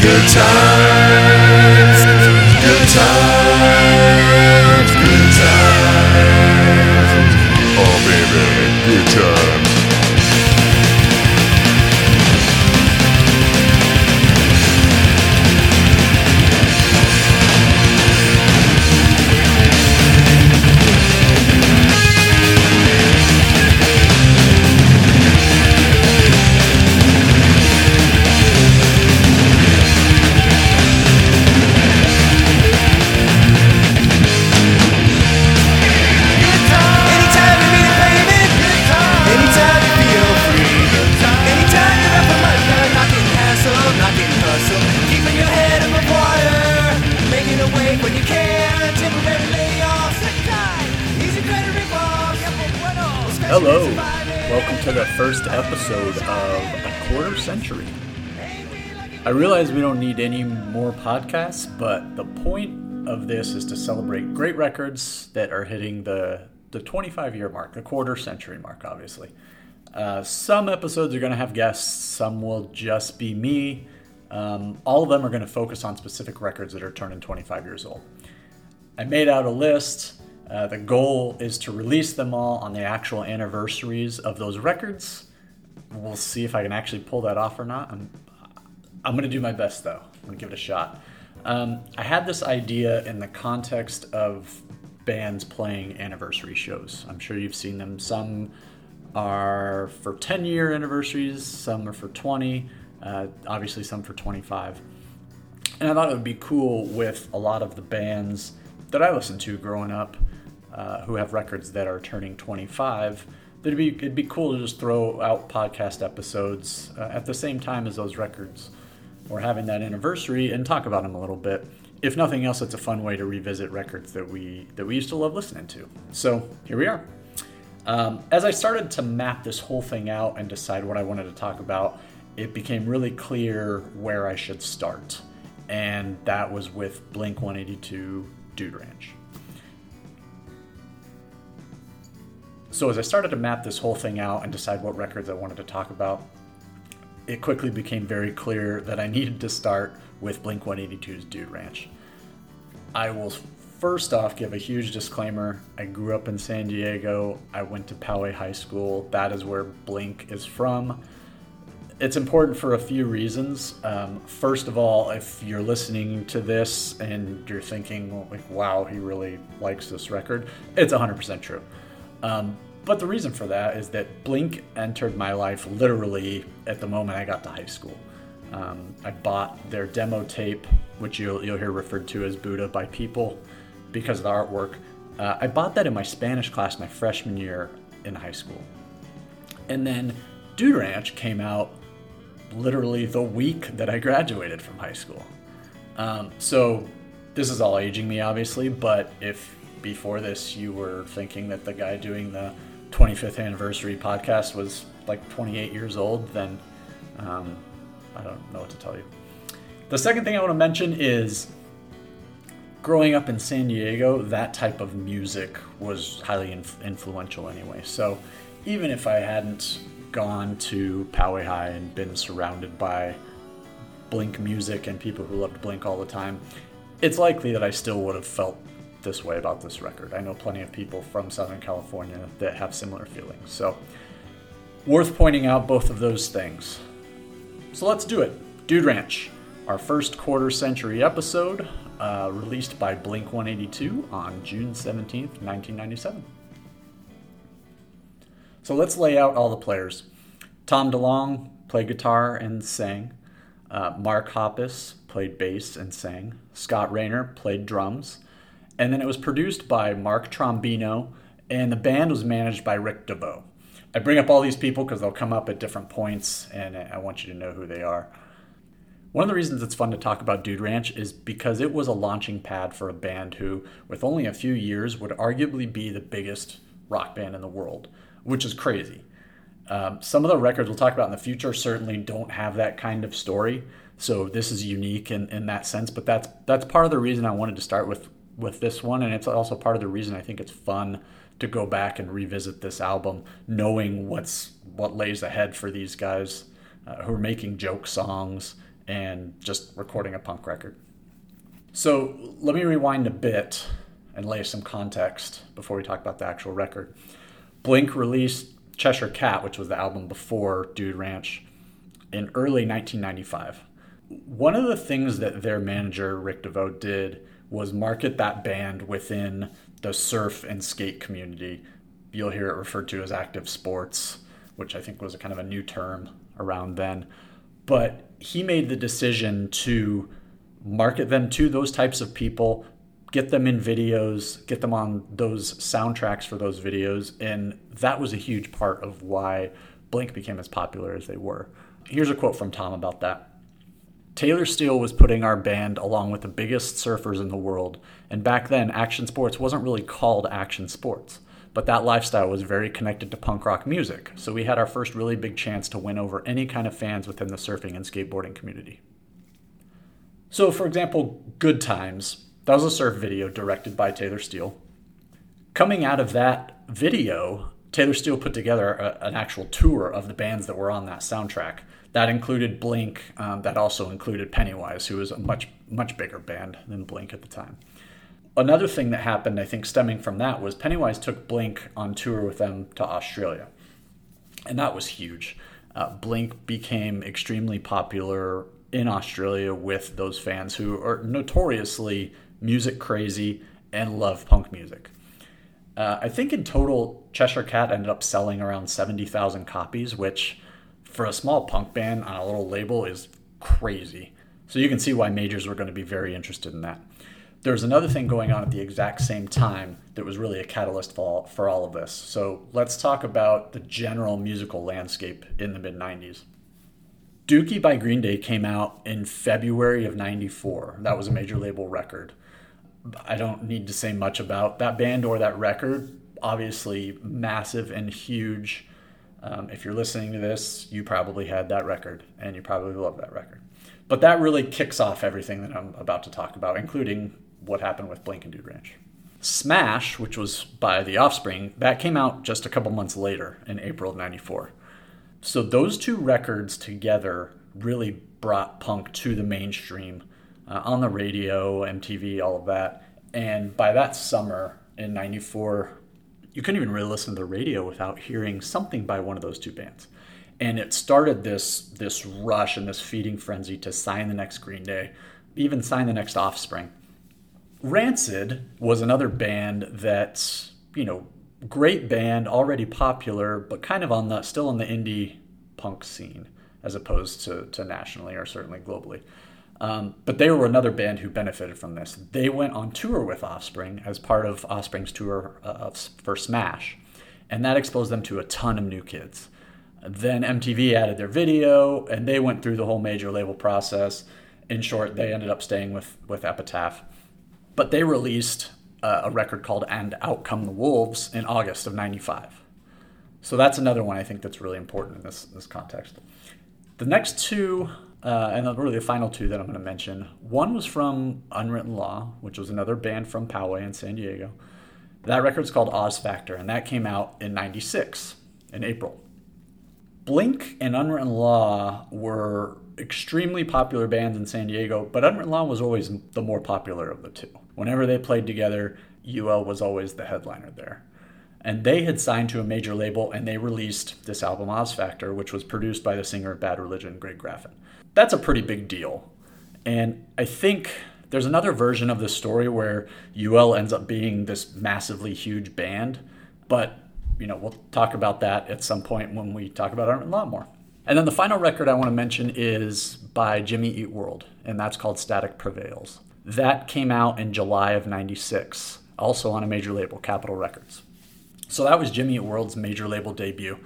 Good times, good times, good times. Oh baby, good times. To the first episode of A Quarter Century. I realize we don't need any more podcasts, but the point of this is to celebrate great records that are hitting the, the 25 year mark, the quarter century mark, obviously. Uh, some episodes are going to have guests, some will just be me. Um, all of them are going to focus on specific records that are turning 25 years old. I made out a list. Uh, the goal is to release them all on the actual anniversaries of those records. We'll see if I can actually pull that off or not. I'm, I'm going to do my best though. I'm going to give it a shot. Um, I had this idea in the context of bands playing anniversary shows. I'm sure you've seen them. Some are for 10 year anniversaries, some are for 20, uh, obviously, some for 25. And I thought it would be cool with a lot of the bands that I listened to growing up uh, who have records that are turning 25. It'd be, it'd be cool to just throw out podcast episodes uh, at the same time as those records or having that anniversary and talk about them a little bit. If nothing else, it's a fun way to revisit records that we that we used to love listening to. So here we are. Um, as I started to map this whole thing out and decide what I wanted to talk about, it became really clear where I should start. And that was with Blink 182 Dude Ranch. So, as I started to map this whole thing out and decide what records I wanted to talk about, it quickly became very clear that I needed to start with Blink 182's Dude Ranch. I will first off give a huge disclaimer. I grew up in San Diego. I went to Poway High School. That is where Blink is from. It's important for a few reasons. Um, first of all, if you're listening to this and you're thinking, like, wow, he really likes this record, it's 100% true. Um, but the reason for that is that Blink entered my life literally at the moment I got to high school. Um, I bought their demo tape, which you'll, you'll hear referred to as Buddha by people because of the artwork. Uh, I bought that in my Spanish class my freshman year in high school. And then Dude Ranch came out literally the week that I graduated from high school. Um, so this is all aging me, obviously, but if before this you were thinking that the guy doing the 25th anniversary podcast was like 28 years old, then um, I don't know what to tell you. The second thing I want to mention is growing up in San Diego, that type of music was highly inf- influential anyway. So even if I hadn't gone to Poway High and been surrounded by Blink music and people who loved Blink all the time, it's likely that I still would have felt this way about this record. I know plenty of people from Southern California that have similar feelings. So worth pointing out both of those things. So let's do it. Dude Ranch, our first quarter century episode, uh, released by Blink 182 on June 17th, 1997. So let's lay out all the players. Tom DeLonge played guitar and sang. Uh, Mark Hoppus played bass and sang. Scott Raynor played drums. And then it was produced by Mark Trombino, and the band was managed by Rick DeVoe. I bring up all these people because they'll come up at different points, and I want you to know who they are. One of the reasons it's fun to talk about Dude Ranch is because it was a launching pad for a band who, with only a few years, would arguably be the biggest rock band in the world, which is crazy. Um, some of the records we'll talk about in the future certainly don't have that kind of story, so this is unique in, in that sense. But that's that's part of the reason I wanted to start with with this one, and it's also part of the reason I think it's fun to go back and revisit this album, knowing what's what lays ahead for these guys uh, who are making joke songs and just recording a punk record. So let me rewind a bit and lay some context before we talk about the actual record. Blink released Cheshire Cat, which was the album before Dude Ranch, in early 1995. One of the things that their manager, Rick DeVoe, did was market that band within the surf and skate community. You'll hear it referred to as active sports, which I think was a kind of a new term around then. But he made the decision to market them to those types of people, get them in videos, get them on those soundtracks for those videos. And that was a huge part of why Blink became as popular as they were. Here's a quote from Tom about that. Taylor Steele was putting our band along with the biggest surfers in the world, and back then, action sports wasn't really called action sports. But that lifestyle was very connected to punk rock music, so we had our first really big chance to win over any kind of fans within the surfing and skateboarding community. So, for example, Good Times, that was a surf video directed by Taylor Steele. Coming out of that video, Taylor Steele put together a, an actual tour of the bands that were on that soundtrack. That included Blink. Um, that also included Pennywise, who was a much much bigger band than Blink at the time. Another thing that happened, I think, stemming from that was Pennywise took Blink on tour with them to Australia, and that was huge. Uh, Blink became extremely popular in Australia with those fans who are notoriously music crazy and love punk music. Uh, I think in total, Cheshire Cat ended up selling around 70,000 copies, which for a small punk band on a little label is crazy. So you can see why majors were going to be very interested in that. There was another thing going on at the exact same time that was really a catalyst for all, for all of this. So let's talk about the general musical landscape in the mid 90s. Dookie by Green Day came out in February of 94. That was a major label record. I don't need to say much about that band or that record. Obviously, massive and huge um, if you're listening to this, you probably had that record and you probably love that record. But that really kicks off everything that I'm about to talk about, including what happened with Blink and Dude Ranch. Smash, which was by The Offspring, that came out just a couple months later in April of 94. So those two records together really brought punk to the mainstream uh, on the radio, MTV, all of that. And by that summer in 94, you couldn't even really listen to the radio without hearing something by one of those two bands. And it started this this rush and this feeding frenzy to sign the next Green Day, even sign the next Offspring. Rancid was another band that's, you know, great band, already popular, but kind of on the still on the indie punk scene as opposed to, to nationally or certainly globally. Um, but they were another band who benefited from this. They went on tour with Offspring as part of Offspring's tour uh, for Smash, and that exposed them to a ton of new kids. Then MTV added their video, and they went through the whole major label process. In short, they ended up staying with, with Epitaph. But they released uh, a record called And Out Come the Wolves in August of 95. So that's another one I think that's really important in this, this context. The next two uh, and really the final two that I'm going to mention. One was from Unwritten Law, which was another band from Poway in San Diego. That record's called Oz Factor, and that came out in 96, in April. Blink and Unwritten Law were extremely popular bands in San Diego, but Unwritten Law was always the more popular of the two. Whenever they played together, UL was always the headliner there. And they had signed to a major label and they released this album, Oz Factor, which was produced by the singer of Bad Religion, Greg Graffin that's a pretty big deal. And I think there's another version of the story where UL ends up being this massively huge band, but you know we'll talk about that at some point when we talk about and Law more. And then the final record I want to mention is by Jimmy Eat World, and that's called Static Prevails. That came out in July of '96, also on a major label, Capitol Records. So that was Jimmy World's major label debut.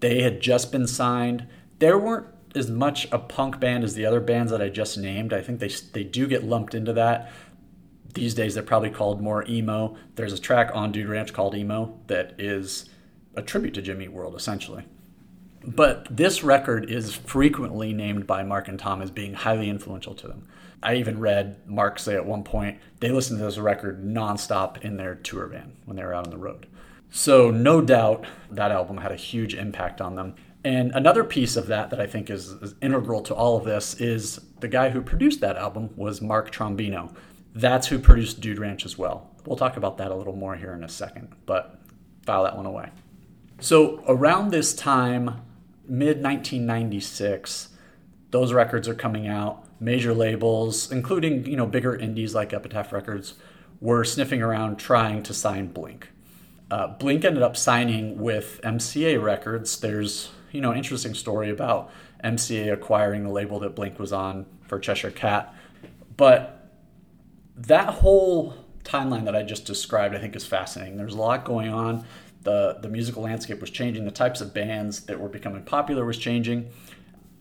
They had just been signed. There weren't as much a punk band as the other bands that I just named. I think they they do get lumped into that. These days they're probably called more emo. There's a track on Dude Ranch called Emo that is a tribute to Jimmy World essentially. But this record is frequently named by Mark and Tom as being highly influential to them. I even read Mark say at one point they listened to this record nonstop in their tour van when they were out on the road. So, no doubt that album had a huge impact on them. And another piece of that that I think is, is integral to all of this is the guy who produced that album was Mark Trombino. That's who produced Dude Ranch as well. We'll talk about that a little more here in a second, but file that one away. So around this time, mid 1996, those records are coming out. Major labels, including you know bigger indies like Epitaph Records, were sniffing around trying to sign Blink. Uh, Blink ended up signing with MCA Records. There's you know interesting story about MCA acquiring the label that Blink was on for Cheshire Cat, but that whole timeline that I just described, I think, is fascinating. There's a lot going on. The, the musical landscape was changing. The types of bands that were becoming popular was changing.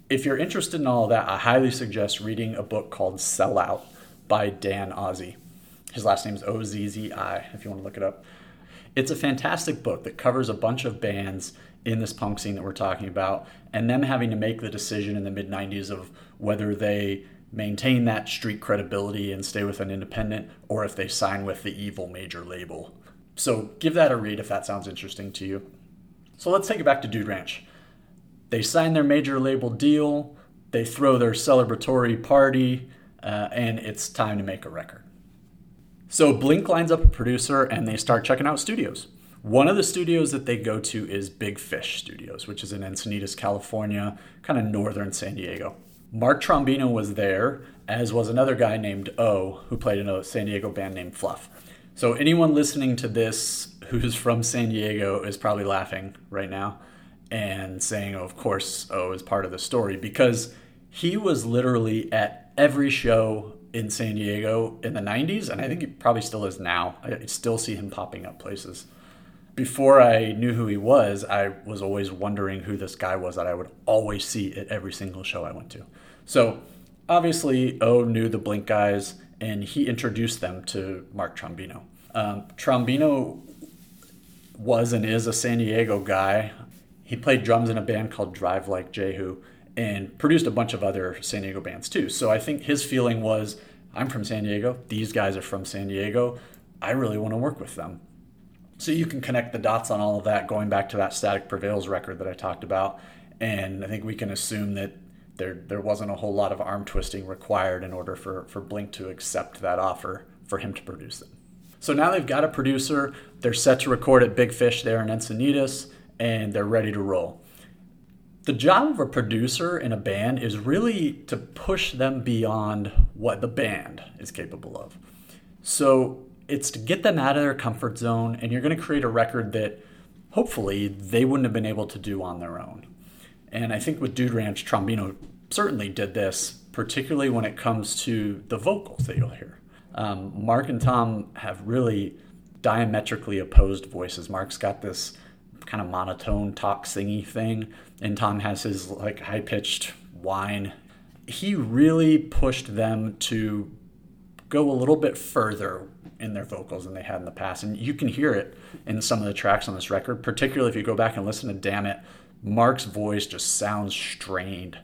If you're interested in all of that, I highly suggest reading a book called Sell Out by Dan Ozzi. His last name is O Z Z I, if you want to look it up. It's a fantastic book that covers a bunch of bands in this punk scene that we're talking about and them having to make the decision in the mid 90s of whether they maintain that street credibility and stay with an independent or if they sign with the evil major label. So give that a read if that sounds interesting to you. So let's take it back to Dude Ranch. They sign their major label deal, they throw their celebratory party, uh, and it's time to make a record. So Blink lines up a producer and they start checking out studios. One of the studios that they go to is Big Fish Studios, which is in Encinitas, California, kind of northern San Diego. Mark Trombino was there, as was another guy named O, who played in a San Diego band named Fluff. So anyone listening to this who's from San Diego is probably laughing right now and saying, oh, of course, O is part of the story because he was literally at every show in San Diego in the 90s, and I think he probably still is now. I still see him popping up places. Before I knew who he was, I was always wondering who this guy was that I would always see at every single show I went to. So obviously, O knew the Blink guys, and he introduced them to Mark Trombino. Um, Trombino was and is a San Diego guy. He played drums in a band called Drive Like Jehu and produced a bunch of other San Diego bands too. So I think his feeling was I'm from San Diego, these guys are from San Diego, I really want to work with them. So you can connect the dots on all of that going back to that Static Prevails record that I talked about. And I think we can assume that there, there wasn't a whole lot of arm twisting required in order for, for Blink to accept that offer for him to produce them. So now they've got a producer, they're set to record at Big Fish there in Encinitas, and they're ready to roll the job of a producer in a band is really to push them beyond what the band is capable of. So it's to get them out of their comfort zone, and you're going to create a record that hopefully they wouldn't have been able to do on their own. And I think with Dude Ranch, Trombino certainly did this, particularly when it comes to the vocals that you'll hear. Um, Mark and Tom have really diametrically opposed voices. Mark's got this kind of monotone talk singy thing and Tom has his like high pitched whine. He really pushed them to go a little bit further in their vocals than they had in the past. And you can hear it in some of the tracks on this record, particularly if you go back and listen to Damn It. Mark's voice just sounds strained.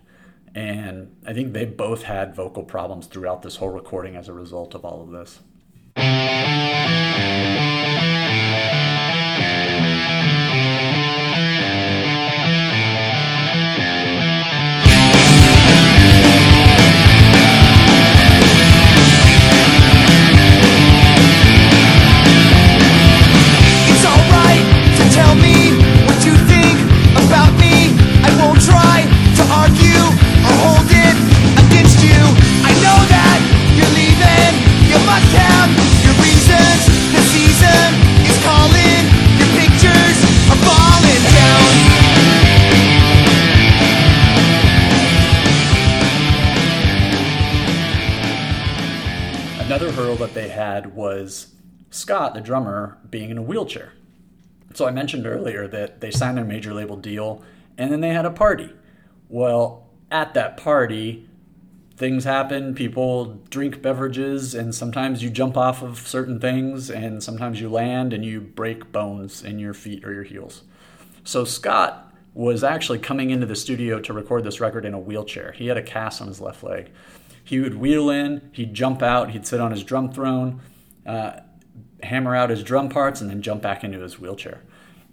And I think they both had vocal problems throughout this whole recording as a result of all of this. Scott, the drummer, being in a wheelchair. So I mentioned earlier that they signed their major label deal and then they had a party. Well, at that party, things happen. People drink beverages, and sometimes you jump off of certain things, and sometimes you land and you break bones in your feet or your heels. So Scott was actually coming into the studio to record this record in a wheelchair. He had a cast on his left leg. He would wheel in, he'd jump out, he'd sit on his drum throne, uh, hammer out his drum parts, and then jump back into his wheelchair.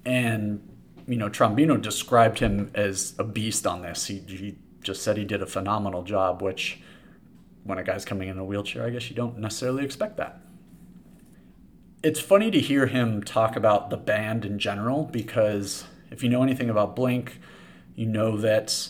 And you know, Trombino described him as a beast on this. He, he just said he did a phenomenal job, which when a guy's coming in a wheelchair, I guess you don't necessarily expect that. It's funny to hear him talk about the band in general because if you know anything about Blink, you know that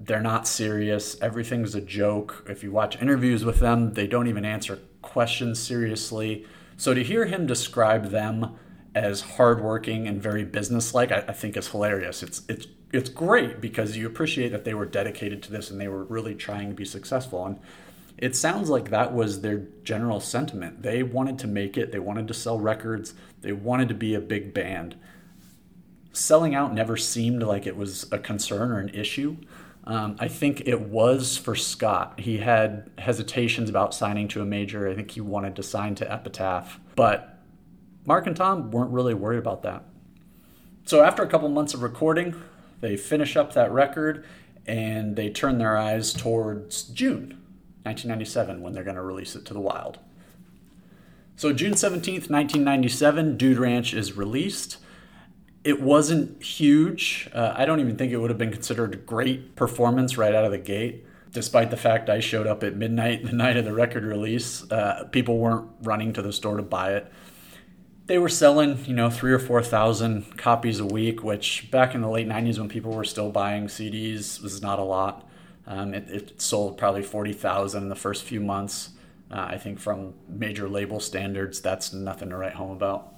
they're not serious. Everything's a joke. If you watch interviews with them, they don't even answer questions seriously. So to hear him describe them as hardworking and very businesslike, I, I think is hilarious. It's it's it's great because you appreciate that they were dedicated to this and they were really trying to be successful. And it sounds like that was their general sentiment. They wanted to make it, they wanted to sell records, they wanted to be a big band. Selling out never seemed like it was a concern or an issue. Um, I think it was for Scott. He had hesitations about signing to a major. I think he wanted to sign to Epitaph. But Mark and Tom weren't really worried about that. So after a couple months of recording, they finish up that record and they turn their eyes towards June 1997 when they're going to release it to the wild. So June 17th, 1997, Dude Ranch is released. It wasn't huge. Uh, I don't even think it would have been considered great performance right out of the gate. Despite the fact I showed up at midnight the night of the record release, uh, people weren't running to the store to buy it they were selling, you know, three or four thousand copies a week, which back in the late '90s when people were still buying CDs was not a lot. Um, it, it, sold probably forty thousand in the first few months. Uh, I think from major label standards, that's nothing to write home about.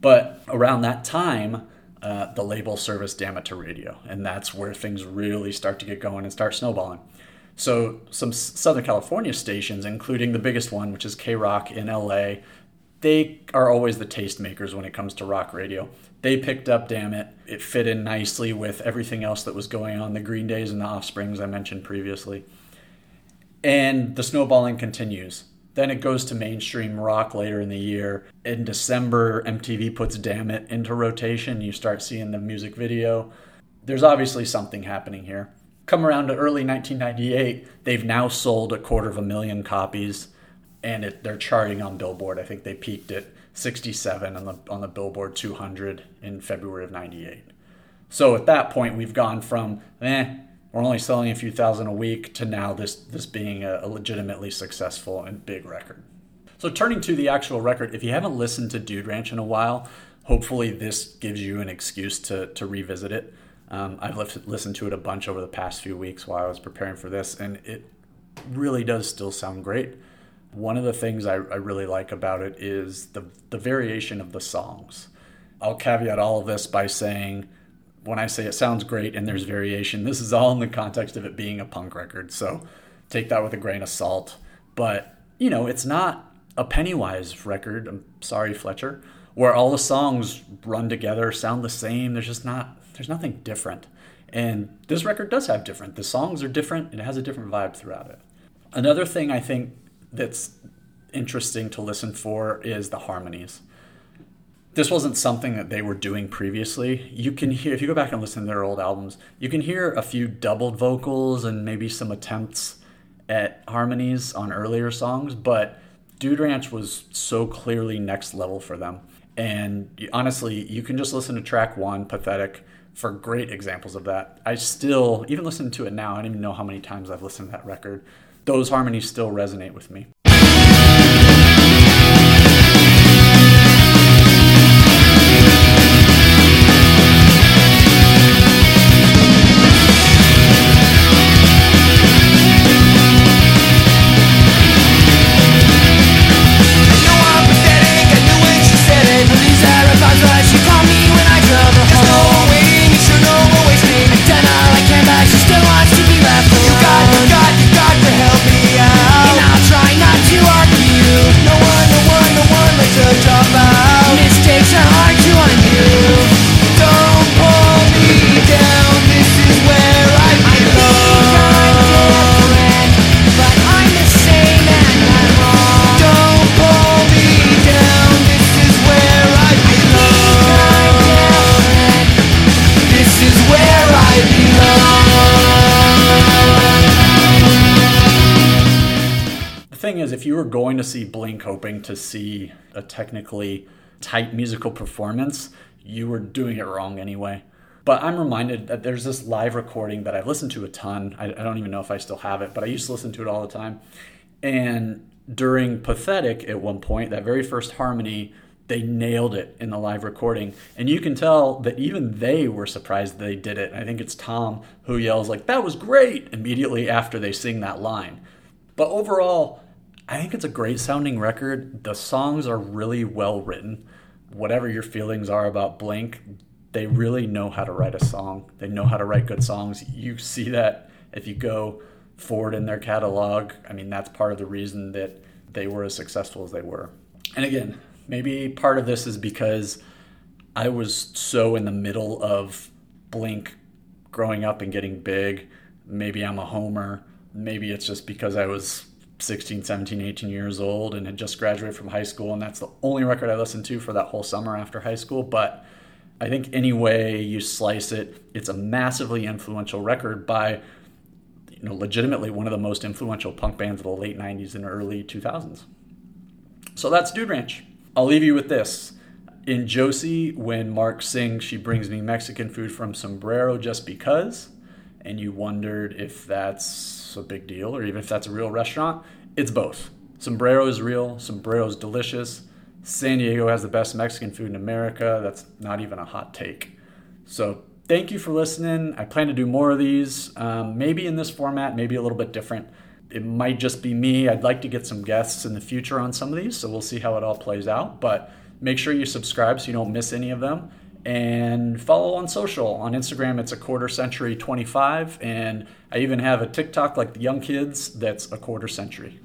But around that time, uh, the label service to Radio, and that's where things really start to get going and start snowballing. So some Southern California stations, including the biggest one, which is KROQ in LA, they are always the tastemakers when it comes to rock radio. They picked up Damn It. It fit in nicely with everything else that was going on, the Green Days and the Offsprings I mentioned previously. And the snowballing continues. Then it goes to mainstream rock later in the year. In December, MTV puts Damn It into rotation. You start seeing the music video. There's obviously something happening here. Come around to early 1998, they've now sold a quarter of a million copies and it, they're charting on Billboard. I think they peaked at 67 on the on the Billboard 200 in February of '98. So at that point, we've gone from eh, we're only selling a few thousand a week to now this this being a, legitimately successful and big record. So turning to the actual record, if you haven't listened to Dude Ranch in a while, hopefully this gives you an excuse to to revisit it. Um, I've listened to it a bunch over the past few weeks while I was preparing for this, and it really does still sound great. One of the things I, I really like about it is the, the variation of the songs. I'll caveat all of this by saying when I say it sounds great and there's variation, this is all in the context of it being a punk record. So take that with a grain of salt. But, you know, it's not a Pennywise record. I'm sorry, Fletcher, where all the songs run together, sound the same. There's just not, there's nothing different. And this record does have different. The songs are different. It has a different vibe throughout it. Another thing I think that's interesting to listen for is the harmonies. This wasn't something that they were doing previously. You can hear, if you go back and listen to their old albums, you can hear a few doubled vocals and maybe some attempts at harmonies on earlier songs, but Dude Ranch was so clearly next level for them. And honestly, you can just listen to track one, Pathetic, for great examples of that. I still, even listening to it now, I don't even know how many times I've listened to that record those harmonies still resonate with me. To see a technically tight musical performance, you were doing it wrong anyway. But I'm reminded that there's this live recording that I've listened to a ton. I, I don't even know if I still have it, but I used to listen to it all the time. And during Pathetic, at one point, that very first harmony, they nailed it in the live recording. And you can tell that even they were surprised they did it. I think it's Tom who yells, like, that was great, immediately after they sing that line. But overall, I think it's a great sounding record. The songs are really well written. Whatever your feelings are about Blink, they really know how to write a song. They know how to write good songs. You see that if you go forward in their catalog. I mean, that's part of the reason that they were as successful as they were. And again, maybe part of this is because I was so in the middle of Blink growing up and getting big. Maybe I'm a homer. Maybe it's just because I was 16, 17, 18 years old and had just graduated from high school, and that's the only record I listened to for that whole summer after high school. But I think any way you slice it, it's a massively influential record by you know legitimately one of the most influential punk bands of the late 90s and early 2000s. So that's Dude Ranch. I'll leave you with this. In Josie, when Mark sings She Brings Me Mexican Food from Sombrero Just Because, and you wondered if that's a big deal or even if that's a real restaurant, it's both. Sombrero is real, Sombrero is delicious. San Diego has the best Mexican food in America. That's not even a hot take. So, thank you for listening. I plan to do more of these, um, maybe in this format, maybe a little bit different. It might just be me. I'd like to get some guests in the future on some of these, so we'll see how it all plays out. But make sure you subscribe so you don't miss any of them. And follow on social. On Instagram, it's a quarter century 25. And I even have a TikTok like the young kids that's a quarter century.